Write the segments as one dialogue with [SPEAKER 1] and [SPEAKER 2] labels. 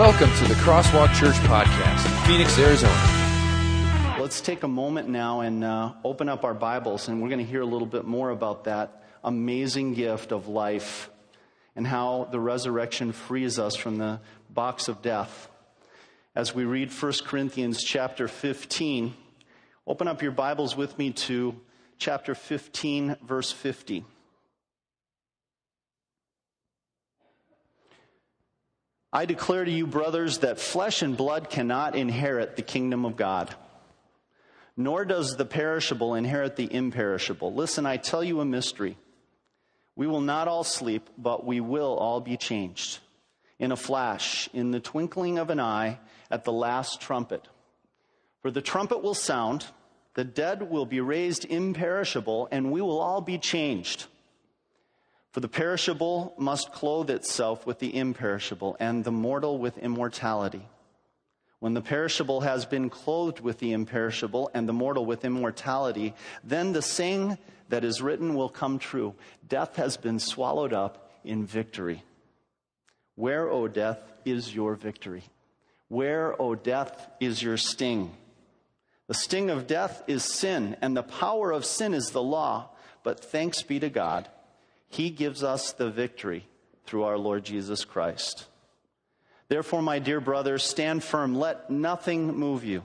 [SPEAKER 1] Welcome to the Crosswalk Church Podcast, Phoenix, Arizona.
[SPEAKER 2] Let's take a moment now and uh, open up our Bibles, and we're going to hear a little bit more about that amazing gift of life and how the resurrection frees us from the box of death. As we read 1 Corinthians chapter 15, open up your Bibles with me to chapter 15, verse 50. I declare to you, brothers, that flesh and blood cannot inherit the kingdom of God, nor does the perishable inherit the imperishable. Listen, I tell you a mystery. We will not all sleep, but we will all be changed. In a flash, in the twinkling of an eye, at the last trumpet. For the trumpet will sound, the dead will be raised imperishable, and we will all be changed. For the perishable must clothe itself with the imperishable, and the mortal with immortality. When the perishable has been clothed with the imperishable, and the mortal with immortality, then the saying that is written will come true Death has been swallowed up in victory. Where, O death, is your victory? Where, O death, is your sting? The sting of death is sin, and the power of sin is the law. But thanks be to God he gives us the victory through our Lord Jesus Christ. Therefore, my dear brothers, stand firm. Let nothing move you.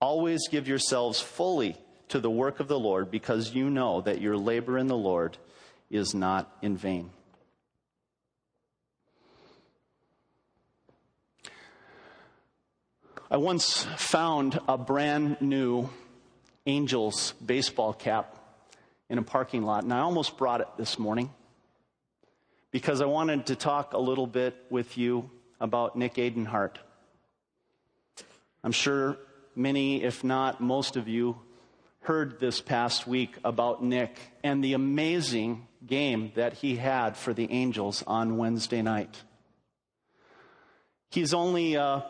[SPEAKER 2] Always give yourselves fully to the work of the Lord because you know that your labor in the Lord is not in vain. I once found a brand new Angels baseball cap in a parking lot, and I almost brought it this morning because I wanted to talk a little bit with you about Nick Adenhart. I'm sure many, if not most of you, heard this past week about Nick and the amazing game that he had for the Angels on Wednesday night. He's only uh,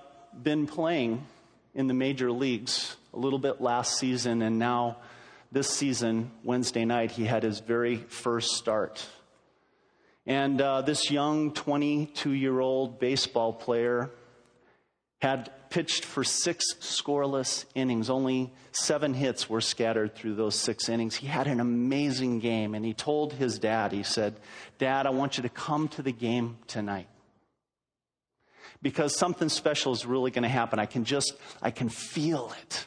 [SPEAKER 2] been playing in the major leagues a little bit last season, and now this season, Wednesday night, he had his very first start. And uh, this young 22 year old baseball player had pitched for six scoreless innings. Only seven hits were scattered through those six innings. He had an amazing game, and he told his dad, he said, Dad, I want you to come to the game tonight. Because something special is really going to happen. I can just, I can feel it.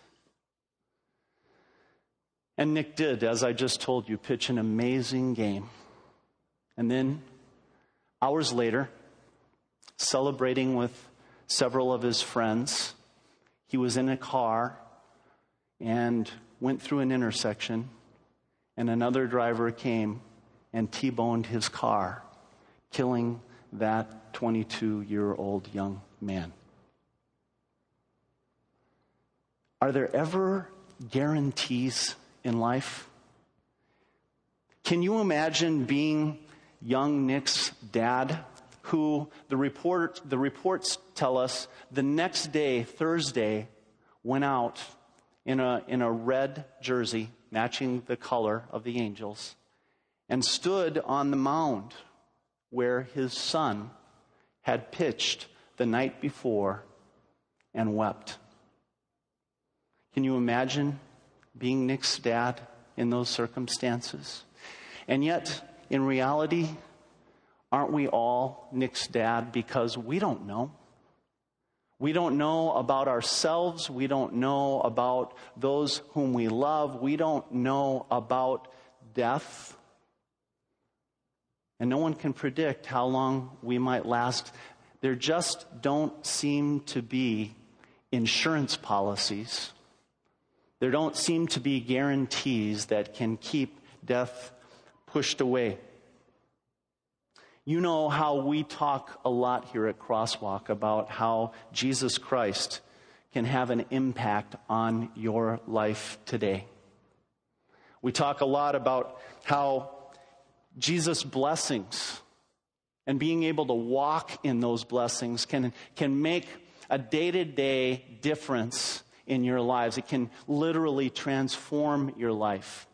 [SPEAKER 2] And Nick did, as I just told you, pitch an amazing game. And then, hours later, celebrating with several of his friends, he was in a car and went through an intersection, and another driver came and T boned his car, killing that 22 year old young man. Are there ever guarantees in life? Can you imagine being young Nick's dad, who the, report, the reports tell us the next day, Thursday, went out in a, in a red jersey matching the color of the angels and stood on the mound where his son had pitched the night before and wept. Can you imagine being Nick's dad in those circumstances. And yet, in reality, aren't we all Nick's dad because we don't know? We don't know about ourselves. We don't know about those whom we love. We don't know about death. And no one can predict how long we might last. There just don't seem to be insurance policies there don't seem to be guarantees that can keep death pushed away. You know how we talk a lot here at Crosswalk about how Jesus Christ can have an impact on your life today. We talk a lot about how Jesus' blessings and being able to walk in those blessings can, can make a day to day difference in your lives. It can literally transform your life.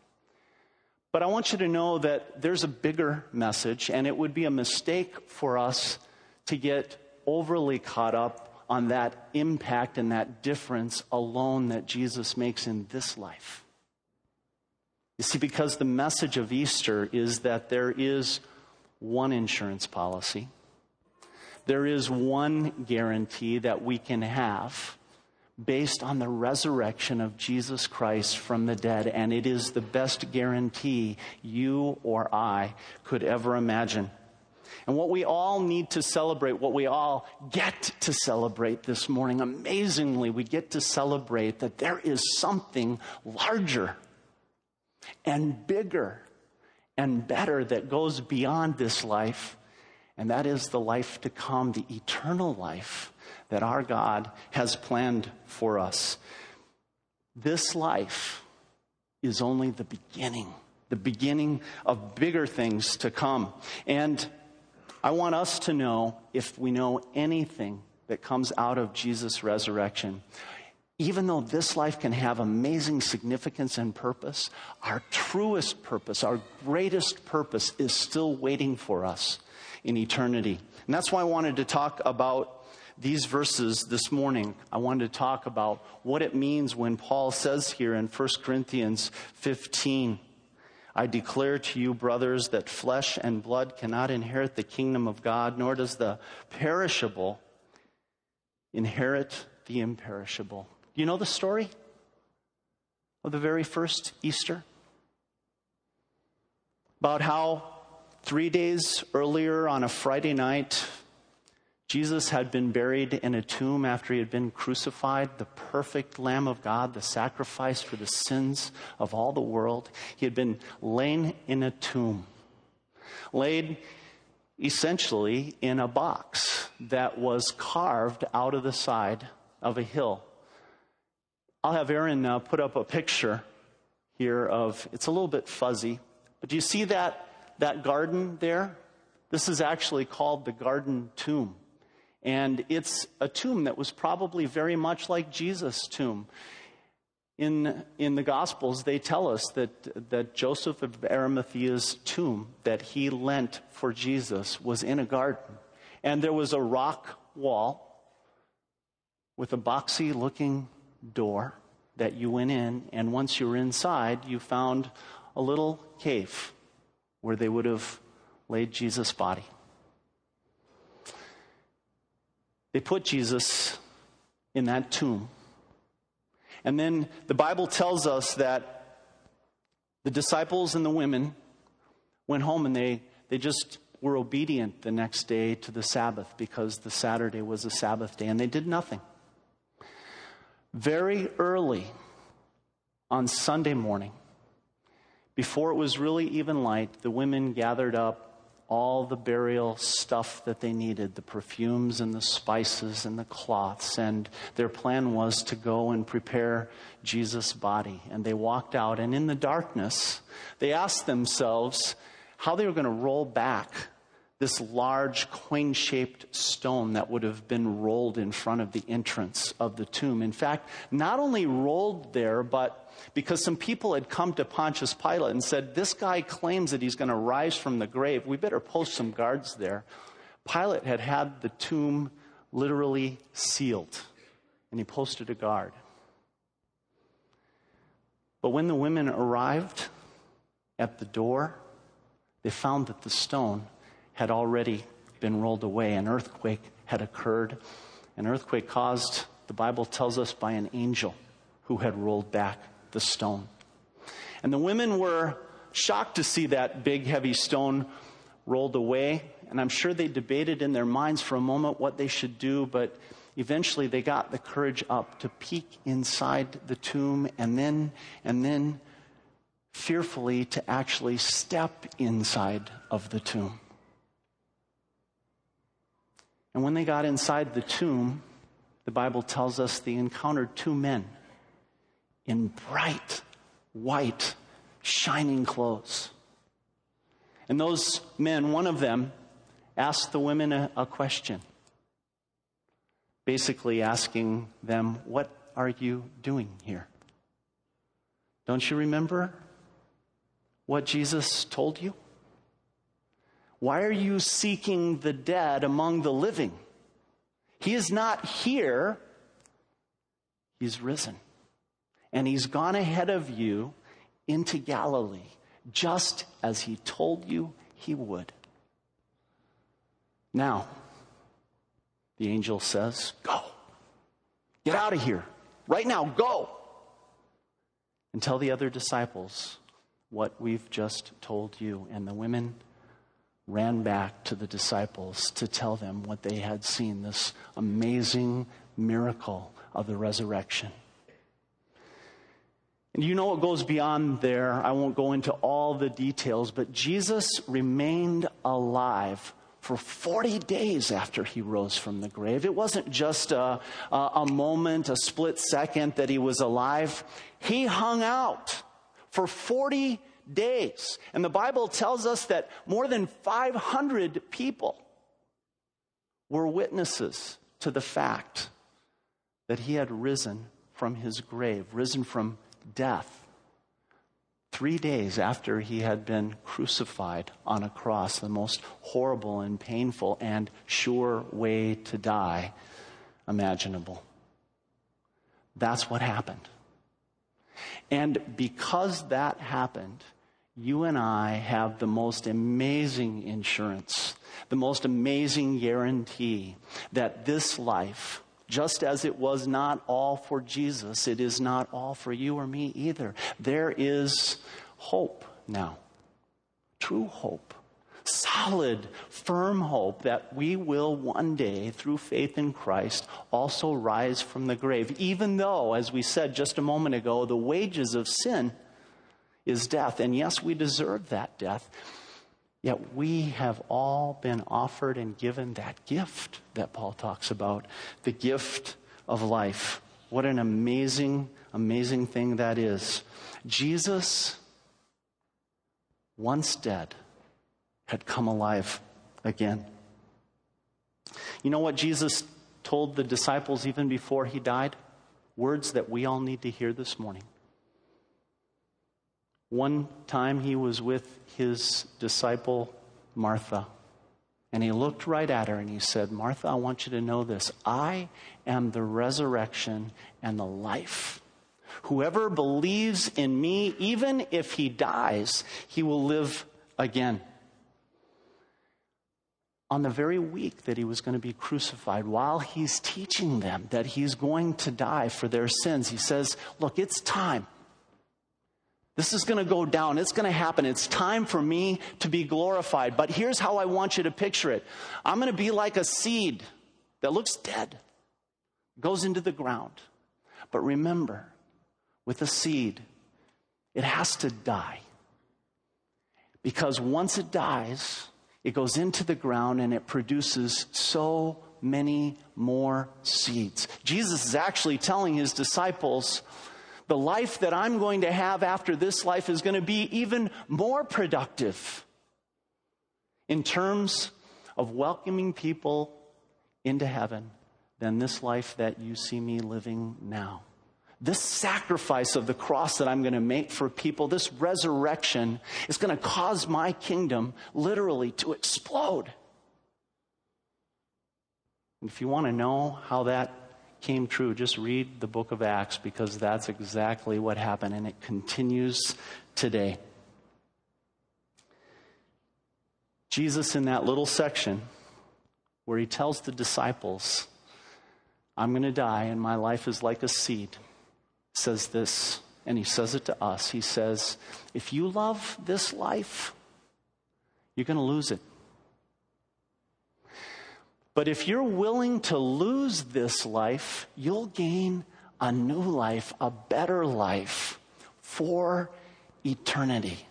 [SPEAKER 2] But I want you to know that there's a bigger message, and it would be a mistake for us to get overly caught up on that impact and that difference alone that Jesus makes in this life. You see, because the message of Easter is that there is one insurance policy, there is one guarantee that we can have based on the resurrection of Jesus Christ from the dead, and it is the best guarantee you or I could ever imagine. And what we all need to celebrate, what we all get to celebrate this morning, amazingly, we get to celebrate that there is something larger and bigger and better that goes beyond this life, and that is the life to come, the eternal life that our God has planned for us. This life is only the beginning, the beginning of bigger things to come. And I want us to know if we know anything that comes out of Jesus' resurrection. Even though this life can have amazing significance and purpose, our truest purpose, our greatest purpose is still waiting for us in eternity. And that's why I wanted to talk about these verses this morning, I wanted to talk about what it means when Paul says here in 1 Corinthians 15, I declare to you, brothers, that flesh and blood cannot inherit the kingdom of God, nor does the perishable inherit the imperishable. You know the story of the very first Easter? About how three days earlier on a Friday night, Jesus had been buried in a tomb after he had been crucified, the perfect Lamb of God, the sacrifice for the sins of all the world. He had been laid in a tomb, laid essentially in a box that was carved out of the side of a hill. I'll have Aaron uh, put up a picture here of it's a little bit fuzzy, but do you see that that garden there? This is actually called the garden tomb. And it's a tomb that was probably very much like Jesus' tomb. In, in the Gospels, they tell us that, that Joseph of Arimathea's tomb that he lent for Jesus was in a garden. And there was a rock wall with a boxy looking door that you went in. And once you were inside, you found a little cave where they would have laid Jesus' body. They put Jesus in that tomb. And then the Bible tells us that the disciples and the women went home and they, they just were obedient the next day to the Sabbath because the Saturday was a Sabbath day and they did nothing. Very early on Sunday morning, before it was really even light, the women gathered up all the burial stuff that they needed the perfumes and the spices and the cloths. And their plan was to go and prepare Jesus' body. And they walked out, and in the darkness, they asked themselves how they were going to roll back this large coin shaped stone that would have been rolled in front of the entrance of the tomb. In fact, not only rolled there, but because some people had come to Pontius Pilate and said, This guy claims that he's going to rise from the grave. We better post some guards there. Pilate had had the tomb literally sealed, and he posted a guard. But when the women arrived at the door, they found that the stone had already been rolled away. An earthquake had occurred. An earthquake caused, the Bible tells us, by an angel who had rolled back the stone. And the women were shocked to see that big, heavy stone rolled away. And I'm sure they debated in their minds for a moment what they should do, but eventually they got the courage up to peek inside the tomb and then, and then fearfully to actually step inside of the tomb. And when they got inside the tomb, the Bible tells us they encountered two men in bright, white, shining clothes. And those men, one of them, asked the women a, a question, basically asking them, What are you doing here? Don't you remember what Jesus told you? Why are you seeking the dead among the living? He is not here, he's risen. And he's gone ahead of you into Galilee, just as he told you he would. Now, the angel says, Go. Get out of here. Right now, go. And tell the other disciples what we've just told you. And the women ran back to the disciples to tell them what they had seen this amazing miracle of the resurrection. And you know what goes beyond there. I won't go into all the details, but Jesus remained alive for 40 days after he rose from the grave. It wasn't just a, a, moment, a split second that he was alive. He hung out for 40 days. And the Bible tells us that more than 500 people were witnesses to the fact that he had risen from his grave, risen from death three days after he had been crucified on a cross, the most horrible and painful and sure way to die imaginable. That's what happened. And because that happened, you and I have the most amazing insurance, the most amazing guarantee that this life just as it was not all for Jesus, it is not all for you or me either. There is hope now. True hope. Solid, firm hope that we will one day, through faith in Christ, also rise from the grave. Even though, as we said just a moment ago, the wages of sin is death. And yes, we deserve that death. Yet we have all been offered and given that gift that Paul talks about the gift of life. What an amazing, amazing thing that is. Jesus, once dead, had come alive again. You know what Jesus told the disciples even before he died? Words that we all need to hear this morning. One time he was with his disciple Martha, and he looked right at her and he said, Martha, I want you to know this. I am the resurrection and the life. Whoever believes in me, even if he dies, he will live again. On the very week that he was going to be crucified, while he's teaching them that he's going to die for their sins, he says, Look, it's time. This is going to go down. It's going to happen. It's time for me to be glorified. But here's how I want you to picture it I'm going to be like a seed that looks dead, goes into the ground. But remember, with a seed, it has to die. Because once it dies, it goes into the ground and it produces so many more seeds. Jesus is actually telling his disciples, the life that I'm going to have after this life is going to be even more productive in terms of welcoming people into heaven than this life that you see me living now. This sacrifice of the cross that I'm going to make for people, this resurrection, is going to cause my kingdom literally to explode. And if you want to know how that came true, just read the book of Acts because that's exactly what happened and it continues today. Jesus, in that little section where he tells the disciples, I'm going to die and my life is like a seed, says this, and he says it to us. He says, If you love this life, you're going to lose it. But if you're willing to lose this life, you'll gain a new life, a better life for eternity.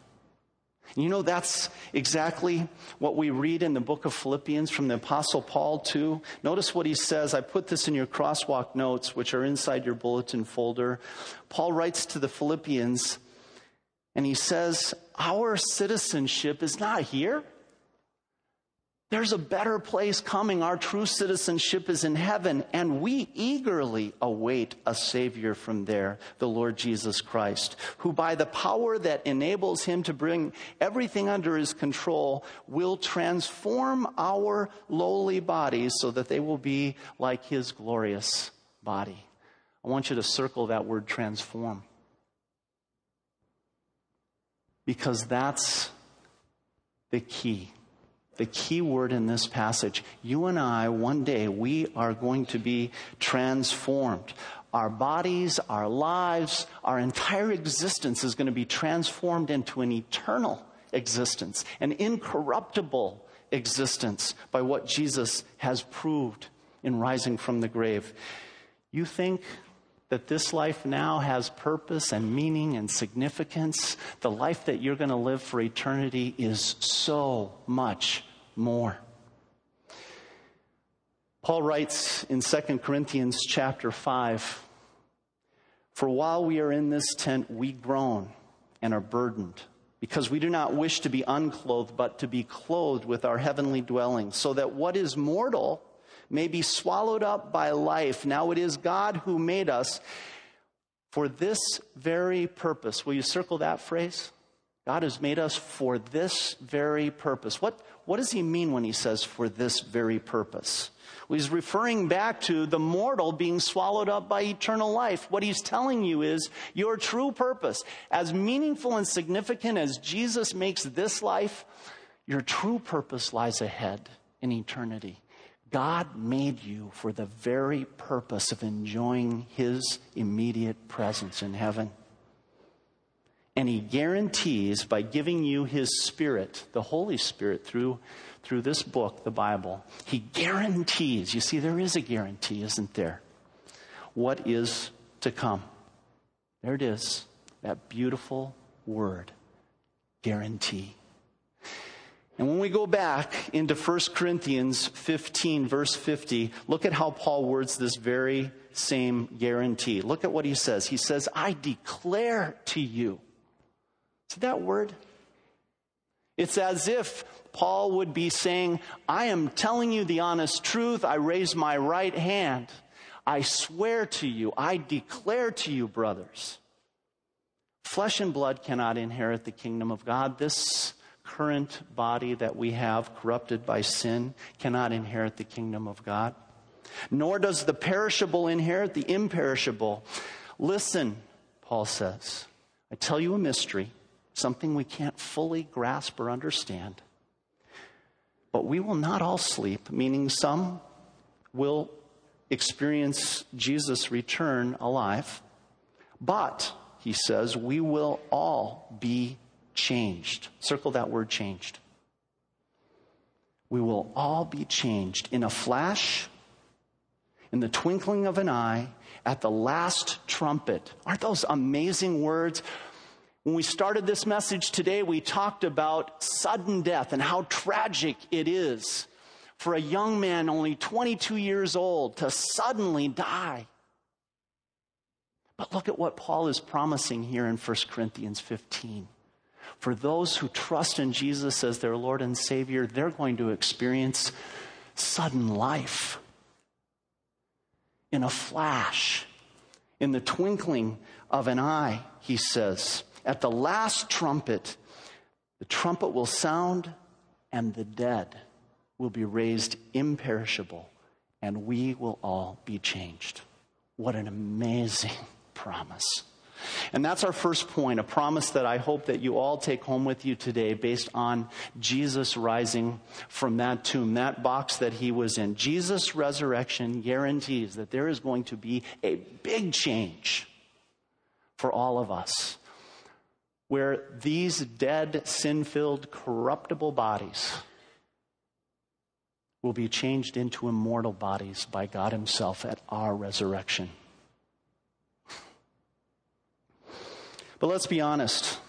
[SPEAKER 2] You know, that's exactly what we read in the book of Philippians from the Apostle Paul, too. Notice what he says. I put this in your crosswalk notes, which are inside your bulletin folder. Paul writes to the Philippians, and he says, Our citizenship is not here There's a better place coming. Our true citizenship is in heaven, and we eagerly await a Savior from there, the Lord Jesus Christ, who by the power that enables him to bring everything under his control will transform our lowly bodies so that they will be like his glorious body. I want you to circle that word transform. Because that's the key the key word in this passage. You and I, one day, we are going to be transformed. Our bodies, our lives, our entire existence is going to be transformed into an eternal existence, an incorruptible existence by what Jesus has proved in rising from the grave. You think that this life now has purpose and meaning and significance, the life that you're going to live for eternity is so much more. Paul writes in 2 Corinthians chapter 5 For while we are in this tent, we groan and are burdened, because we do not wish to be unclothed, but to be clothed with our heavenly dwelling, so that what is mortal may be swallowed up by life. Now it is God who made us for this very purpose. Will you circle that phrase? God has made us for this very purpose. What, what does he mean when he says for this very purpose? Well, he's referring back to the mortal being swallowed up by eternal life. What he's telling you is your true purpose, as meaningful and significant as Jesus makes this life, your true purpose lies ahead in eternity. God made you for the very purpose of enjoying His immediate presence in heaven. And He guarantees by giving you His Spirit, the Holy Spirit, through, through this book, the Bible, He guarantees, you see, there is a guarantee, isn't there? What is to come. There it is, that beautiful word, guarantee. And when we go back into 1 Corinthians 15, verse 50, look at how Paul words this very same guarantee. Look at what he says. He says, I declare to you. See that word? It's as if Paul would be saying, I am telling you the honest truth. I raise my right hand. I swear to you, I declare to you, brothers, flesh and blood cannot inherit the kingdom of God. This current body that we have, corrupted by sin, cannot inherit the kingdom of God. Nor does the perishable inherit the imperishable. Listen, Paul says, I tell you a mystery, something we can't fully grasp or understand. But we will not all sleep, meaning some will experience Jesus' return alive. But, he says, we will all be changed. Circle that word changed. We will all be changed in a flash, in the twinkling of an eye, at the last trumpet. Aren't those amazing words? When we started this message today, we talked about sudden death and how tragic it is for a young man only 22 years old to suddenly die. But look at what Paul is promising here in 1 Corinthians 15 for those who trust in Jesus as their Lord and Savior, they're going to experience sudden life in a flash, in the twinkling of an eye, he says. At the last trumpet, the trumpet will sound and the dead will be raised imperishable and we will all be changed. What an amazing promise. And that's our first point, a promise that I hope that you all take home with you today based on Jesus rising from that tomb, that box that he was in. Jesus' resurrection guarantees that there is going to be a big change for all of us, where these dead, sin filled, corruptible bodies will be changed into immortal bodies by God Himself at our resurrection. But let's be honest.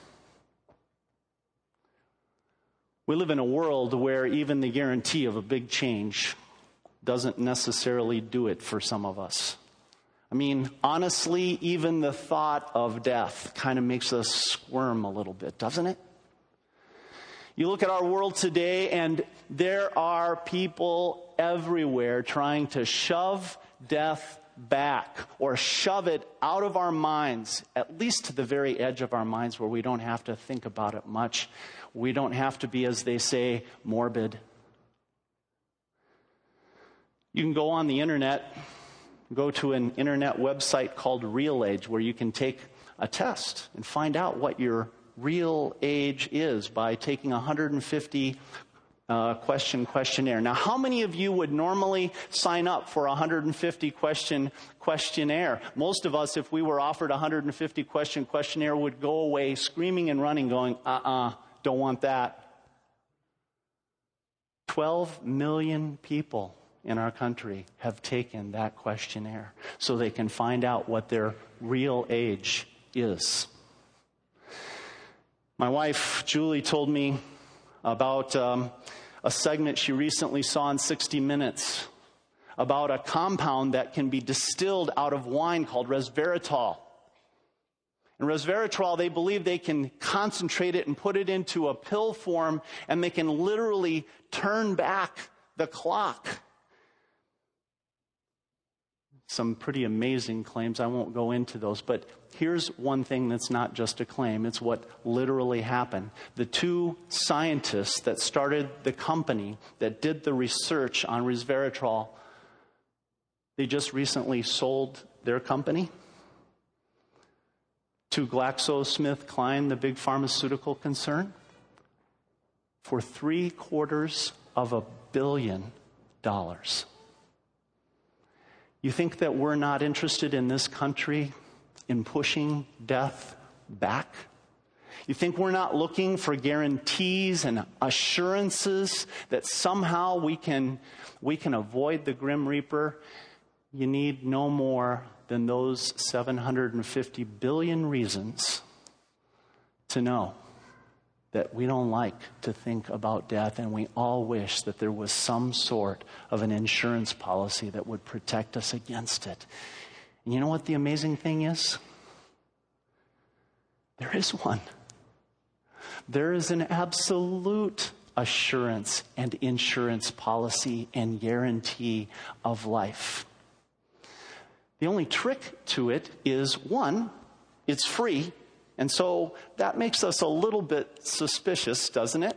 [SPEAKER 2] We live in a world where even the guarantee of a big change doesn't necessarily do it for some of us. I mean, honestly, even the thought of death kind of makes us squirm a little bit, doesn't it? You look at our world today, and there are people everywhere trying to shove death back or shove it out of our minds, at least to the very edge of our minds where we don't have to think about it much. We don't have to be, as they say, morbid. You can go on the internet, go to an internet website called Real Age where you can take a test and find out what your real age is by taking 150 uh, question questionnaire. Now, how many of you would normally sign up for a 150 question questionnaire? Most of us, if we were offered a 150 question questionnaire, would go away screaming and running, going, uh uh-uh, uh, don't want that. 12 million people in our country have taken that questionnaire so they can find out what their real age is. My wife, Julie, told me about um, a segment she recently saw in 60 Minutes about a compound that can be distilled out of wine called resveratrol. And resveratrol, they believe they can concentrate it and put it into a pill form, and they can literally turn back the clock some pretty amazing claims. I won't go into those, but here's one thing that's not just a claim, it's what literally happened. The two scientists that started the company that did the research on resveratrol, they just recently sold their company to GlaxoSmithKline, the big pharmaceutical concern, for three quarters of a billion dollars. You think that we're not interested in this country in pushing death back? You think we're not looking for guarantees and assurances that somehow we can, we can avoid the Grim Reaper? You need no more than those 750 billion reasons to know that we don't like to think about death, and we all wish that there was some sort of an insurance policy that would protect us against it. And you know what the amazing thing is? There is one. There is an absolute assurance and insurance policy and guarantee of life. The only trick to it is one, it's free and so that makes us a little bit suspicious, doesn't it?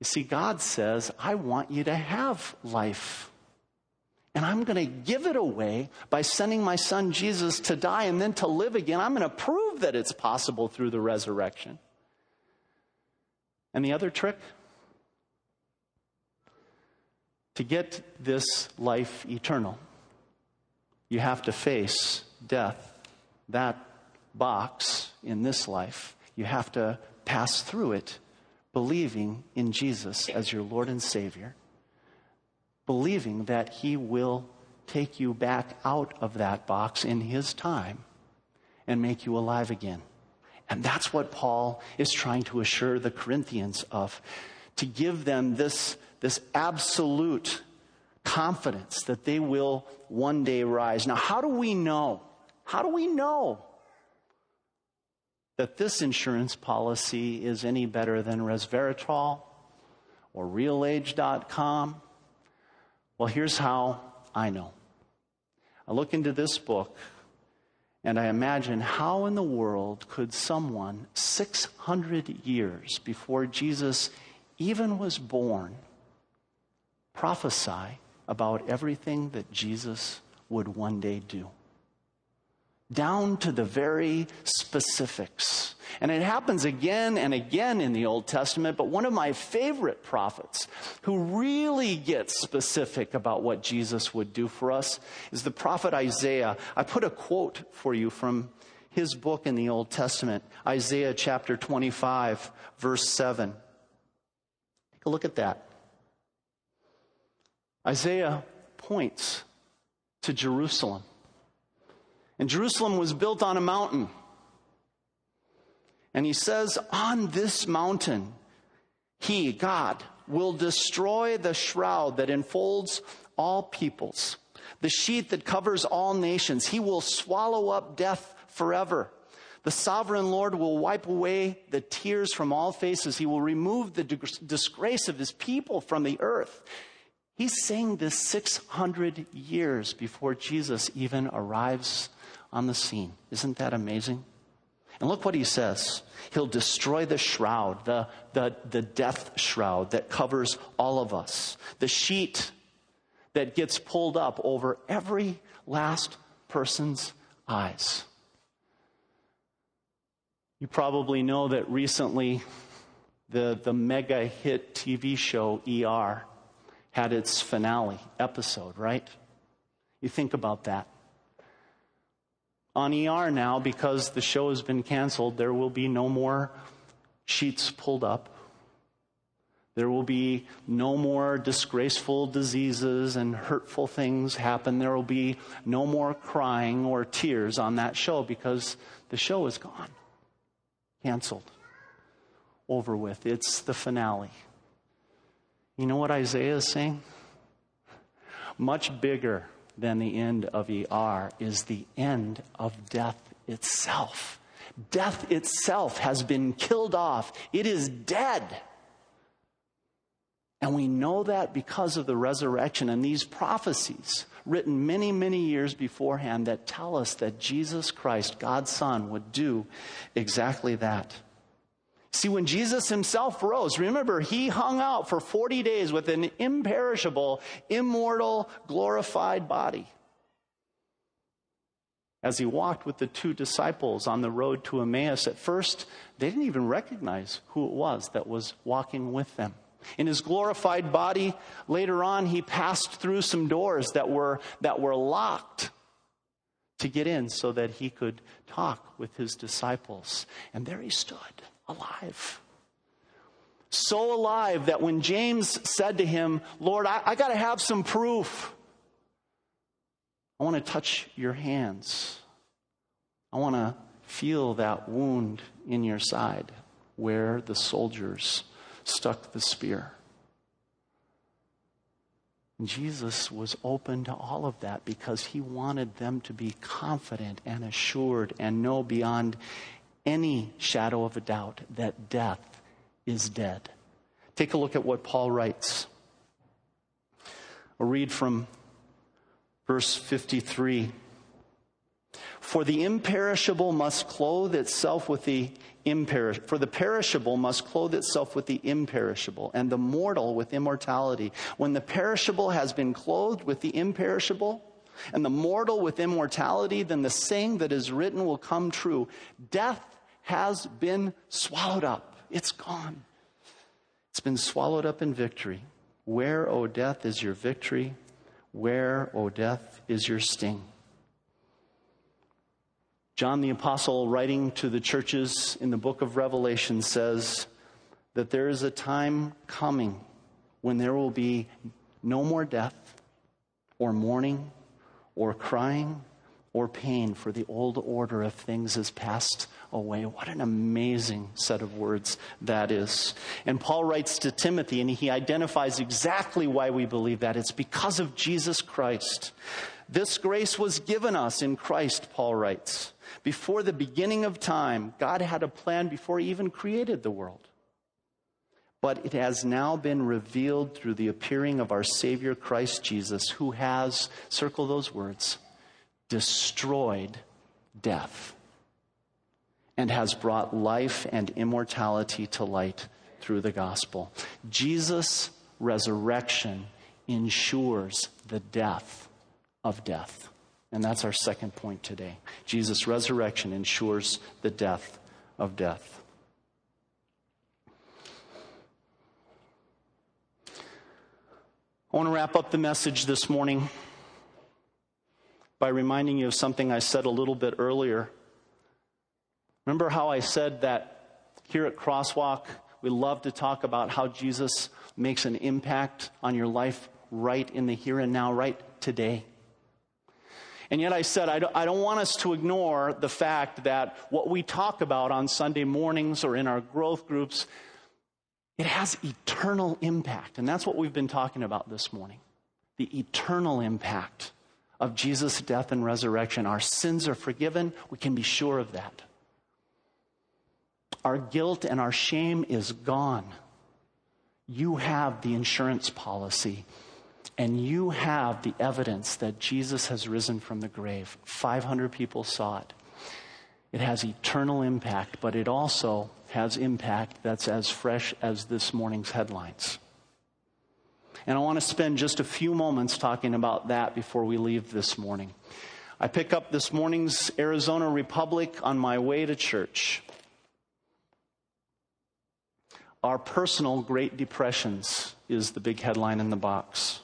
[SPEAKER 2] You see, God says, I want you to have life. And I'm going to give it away by sending my son Jesus to die and then to live again. I'm going to prove that it's possible through the resurrection. And the other trick? To get this life eternal, you have to face death. That box in this life. You have to pass through it believing in Jesus as your Lord and Savior, believing that He will take you back out of that box in His time and make you alive again. And that's what Paul is trying to assure the Corinthians of, to give them this, this absolute confidence that they will one day rise. Now, how do we know? How do we know that this insurance policy is any better than resveratrol or realage.com? Well, here's how I know. I look into this book and I imagine how in the world could someone 600 years before Jesus even was born prophesy about everything that Jesus would one day do? Down to the very specifics. And it happens again and again in the Old Testament, but one of my favorite prophets who really gets specific about what Jesus would do for us is the prophet Isaiah. I put a quote for you from his book in the Old Testament, Isaiah chapter 25, verse 7. Take a look at that. Isaiah points to Jerusalem and Jerusalem was built on a mountain. And he says, On this mountain, he, God, will destroy the shroud that enfolds all peoples, the sheet that covers all nations. He will swallow up death forever. The sovereign Lord will wipe away the tears from all faces. He will remove the disgrace of his people from the earth. He's saying this 600 years before Jesus even arrives on the scene. Isn't that amazing? And look what he says. He'll destroy the shroud, the, the, the death shroud that covers all of us, the sheet that gets pulled up over every last person's eyes. You probably know that recently the, the mega hit TV show ER had its finale episode, right? You think about that. On ER now, because the show has been canceled, there will be no more sheets pulled up. There will be no more disgraceful diseases and hurtful things happen. There will be no more crying or tears on that show because the show is gone, canceled, over with. It's the finale. You know what Isaiah is saying? Much bigger than the end of ER is the end of death itself. Death itself has been killed off, it is dead. And we know that because of the resurrection and these prophecies written many, many years beforehand that tell us that Jesus Christ, God's Son, would do exactly that. See, when Jesus himself rose, remember, he hung out for 40 days with an imperishable, immortal, glorified body. As he walked with the two disciples on the road to Emmaus, at first, they didn't even recognize who it was that was walking with them. In his glorified body, later on, he passed through some doors that were, that were locked to get in so that he could talk with his disciples. And there he stood alive. So alive that when James said to him, Lord, I, I got to have some proof. I want to touch your hands. I want to feel that wound in your side where the soldiers stuck the spear. Jesus was open to all of that because he wanted them to be confident and assured and know beyond any shadow of a doubt that death is dead. Take a look at what Paul writes. I'll read from verse 53. For the imperishable must clothe itself with the imperishable. For the perishable must clothe itself with the imperishable, and the mortal with immortality. When the perishable has been clothed with the imperishable, and the mortal with immortality, then the saying that is written will come true. Death has been swallowed up. It's gone. It's been swallowed up in victory. Where, O death, is your victory? Where, O death, is your sting? John the Apostle, writing to the churches in the book of Revelation, says that there is a time coming when there will be no more death, or mourning, or crying, or pain, for the old order of things is passed away. What an amazing set of words that is. And Paul writes to Timothy, and he identifies exactly why we believe that. It's because of Jesus Christ. This grace was given us in Christ, Paul writes. Before the beginning of time, God had a plan before he even created the world. But it has now been revealed through the appearing of our Savior Christ Jesus, who has, circle those words, destroyed death and has brought life and immortality to light through the gospel. Jesus' resurrection ensures the death of death. And that's our second point today. Jesus' resurrection ensures the death of death. I want to wrap up the message this morning by reminding you of something I said a little bit earlier. Remember how I said that here at Crosswalk, we love to talk about how Jesus makes an impact on your life right in the here and now, right today. And yet I said, I don't, want us to ignore the fact that what we talk about on Sunday mornings or in our growth groups, it has eternal impact. And that's what we've been talking about this morning the eternal impact of Jesus' death and resurrection. Our sins are forgiven. We can be sure of that. Our guilt and our shame is gone. You have the insurance policy and you have the evidence that Jesus has risen from the grave. 500 people saw it. It has eternal impact, but it also has impact that's as fresh as this morning's headlines. And I want to spend just a few moments talking about that before we leave this morning. I pick up this morning's Arizona Republic on my way to church. Our personal Great Depressions is the big headline in the box.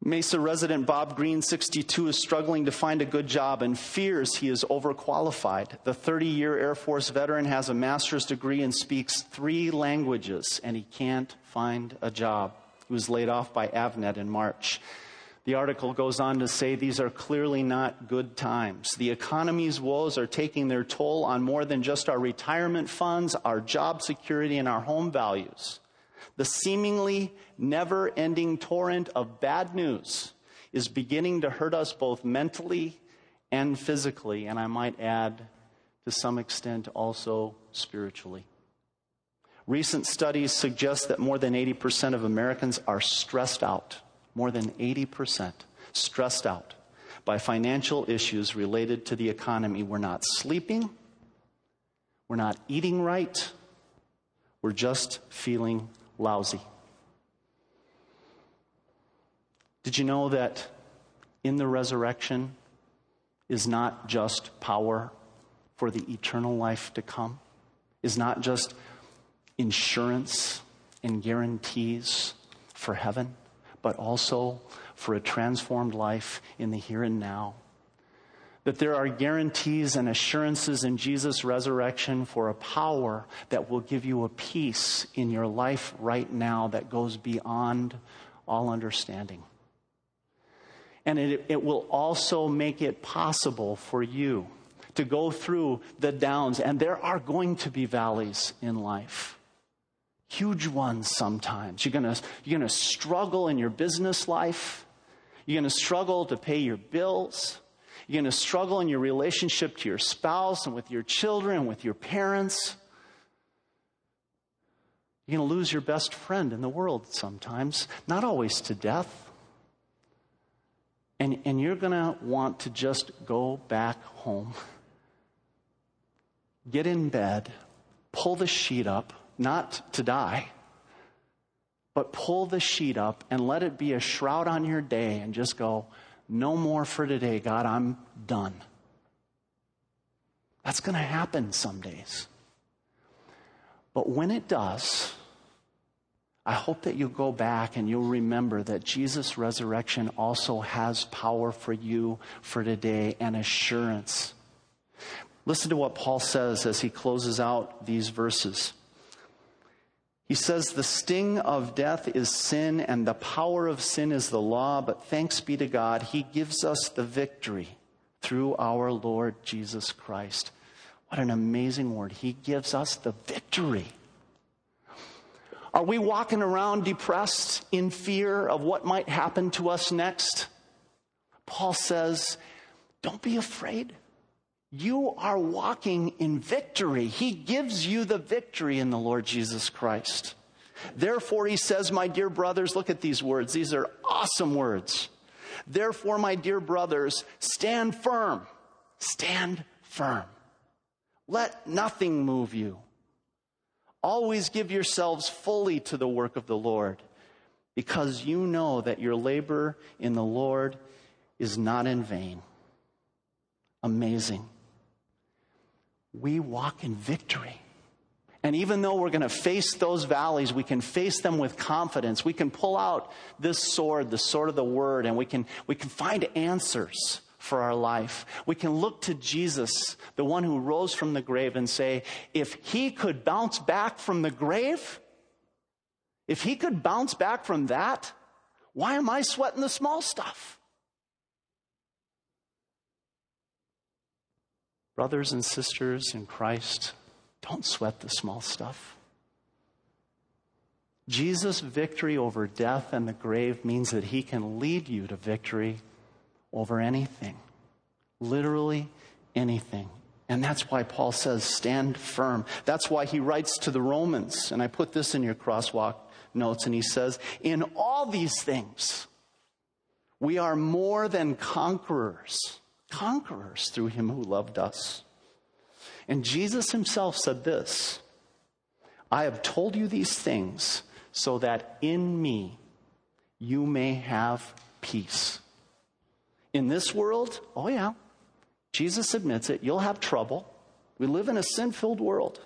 [SPEAKER 2] Mesa resident Bob Green, 62, is struggling to find a good job and fears he is overqualified. The 30 year Air Force veteran has a master's degree and speaks three languages, and he can't find a job. He was laid off by Avnet in March. The article goes on to say these are clearly not good times. The economy's woes are taking their toll on more than just our retirement funds, our job security, and our home values. The seemingly never ending torrent of bad news is beginning to hurt us both mentally and physically, and I might add, to some extent, also spiritually. Recent studies suggest that more than 80% of Americans are stressed out, more than 80% stressed out by financial issues related to the economy. We're not sleeping, we're not eating right, we're just feeling lousy. Did you know that in the resurrection is not just power for the eternal life to come, is not just insurance and guarantees for heaven, but also for a transformed life in the here and now that there are guarantees and assurances in Jesus' resurrection for a power that will give you a peace in your life right now that goes beyond all understanding. And it, it will also make it possible for you to go through the downs, and there are going to be valleys in life. Huge ones sometimes. You're gonna, you're gonna struggle in your business life. You're gonna struggle to pay your bills. You're going to struggle in your relationship to your spouse and with your children and with your parents. You're going to lose your best friend in the world sometimes, not always to death. And, and you're going to want to just go back home, get in bed, pull the sheet up, not to die, but pull the sheet up and let it be a shroud on your day and just go, no more for today, God, I'm done. That's going to happen some days. But when it does, I hope that you'll go back and you'll remember that Jesus' resurrection also has power for you for today and assurance. Listen to what Paul says as he closes out these verses. He says, The sting of death is sin, and the power of sin is the law, but thanks be to God, He gives us the victory through our Lord Jesus Christ. What an amazing word. He gives us the victory. Are we walking around depressed in fear of what might happen to us next? Paul says, Don't be afraid. You are walking in victory. He gives you the victory in the Lord Jesus Christ. Therefore, he says, My dear brothers, look at these words. These are awesome words. Therefore, my dear brothers, stand firm. Stand firm. Let nothing move you. Always give yourselves fully to the work of the Lord, because you know that your labor in the Lord is not in vain. Amazing we walk in victory. And even though we're going to face those valleys, we can face them with confidence. We can pull out this sword, the sword of the word, and we can, we can find answers for our life. We can look to Jesus, the one who rose from the grave, and say, if he could bounce back from the grave, if he could bounce back from that, why am I sweating the small stuff? Brothers and sisters in Christ, don't sweat the small stuff. Jesus' victory over death and the grave means that he can lead you to victory over anything. Literally anything. And that's why Paul says, stand firm. That's why he writes to the Romans, and I put this in your crosswalk notes, and he says, in all these things, we are more than conquerors, conquerors through him who loved us. And Jesus himself said this I have told you these things so that in me you may have peace. In this world, oh yeah, Jesus admits it, you'll have trouble. We live in a sin filled world.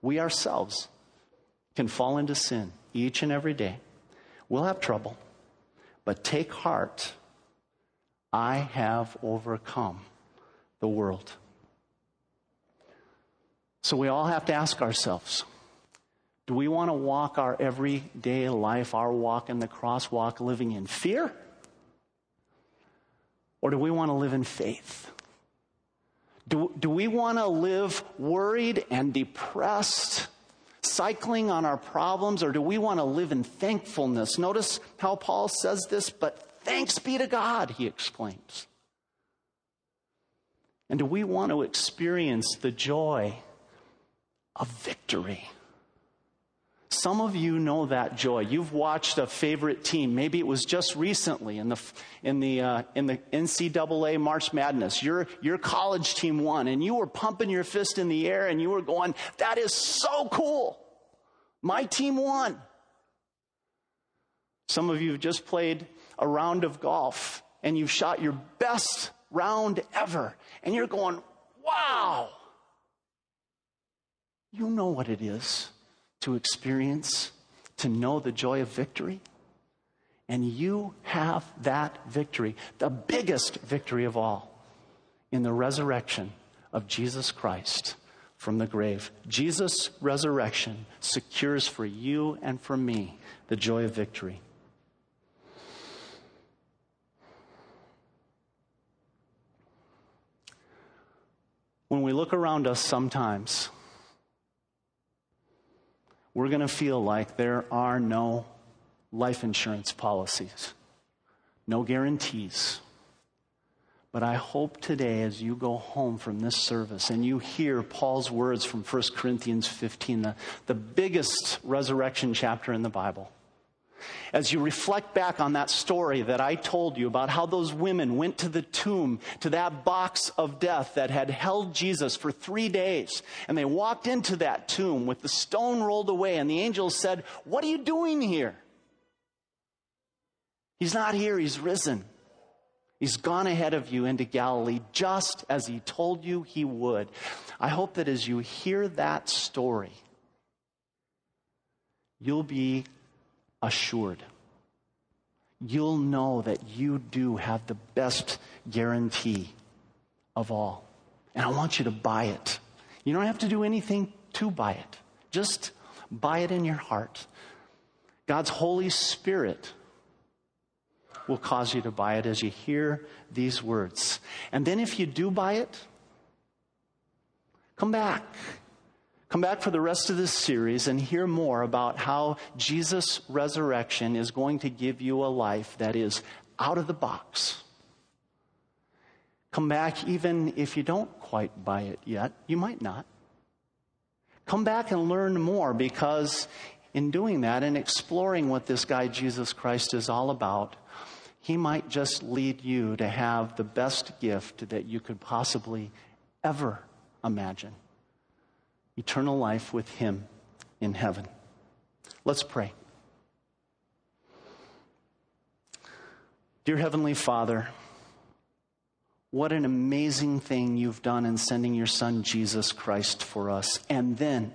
[SPEAKER 2] We ourselves can fall into sin each and every day. We'll have trouble. But take heart, I have overcome the world. So we all have to ask ourselves do we want to walk our everyday life, our walk in the crosswalk, living in fear? Or do we want to live in faith? Do, do we want to live worried and depressed, cycling on our problems, or do we want to live in thankfulness? Notice how Paul says this, but thanks be to God, he exclaims. And do we want to experience the joy of victory? Some of you know that joy. You've watched a favorite team. Maybe it was just recently in the in the uh, in the NCAA March Madness. Your your college team won, and you were pumping your fist in the air, and you were going, "That is so cool! My team won." Some of you have just played a round of golf, and you've shot your best round ever, and you're going, "Wow!" You know what it is to experience, to know the joy of victory. And you have that victory, the biggest victory of all, in the resurrection of Jesus Christ from the grave. Jesus' resurrection secures for you and for me the joy of victory. When we look around us sometimes, we're going to feel like there are no life insurance policies, no guarantees. But I hope today, as you go home from this service and you hear Paul's words from 1 Corinthians 15, the, the biggest resurrection chapter in the Bible, as you reflect back on that story that I told you about how those women went to the tomb, to that box of death that had held Jesus for three days, and they walked into that tomb with the stone rolled away, and the angels said, What are you doing here? He's not here, he's risen. He's gone ahead of you into Galilee just as he told you he would. I hope that as you hear that story, you'll be assured. You'll know that you do have the best guarantee of all. And I want you to buy it. You don't have to do anything to buy it, just buy it in your heart. God's Holy Spirit will cause you to buy it as you hear these words. And then if you do buy it, come back Come back for the rest of this series and hear more about how Jesus' resurrection is going to give you a life that is out of the box. Come back even if you don't quite buy it yet. You might not. Come back and learn more because in doing that and exploring what this guy Jesus Christ is all about, he might just lead you to have the best gift that you could possibly ever imagine eternal life with Him in heaven. Let's pray. Dear Heavenly Father, what an amazing thing you've done in sending your Son Jesus Christ for us, and then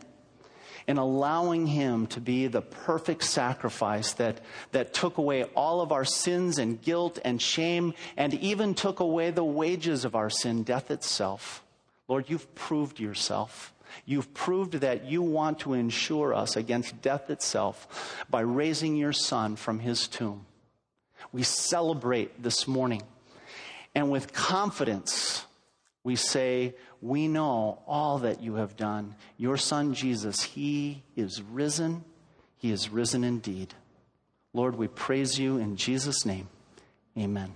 [SPEAKER 2] in allowing Him to be the perfect sacrifice that, that took away all of our sins and guilt and shame, and even took away the wages of our sin, death itself. Lord, you've proved yourself. You've proved that you want to insure us against death itself by raising your son from his tomb. We celebrate this morning. And with confidence, we say, We know all that you have done. Your son Jesus, he is risen. He is risen indeed. Lord, we praise you in Jesus' name. Amen.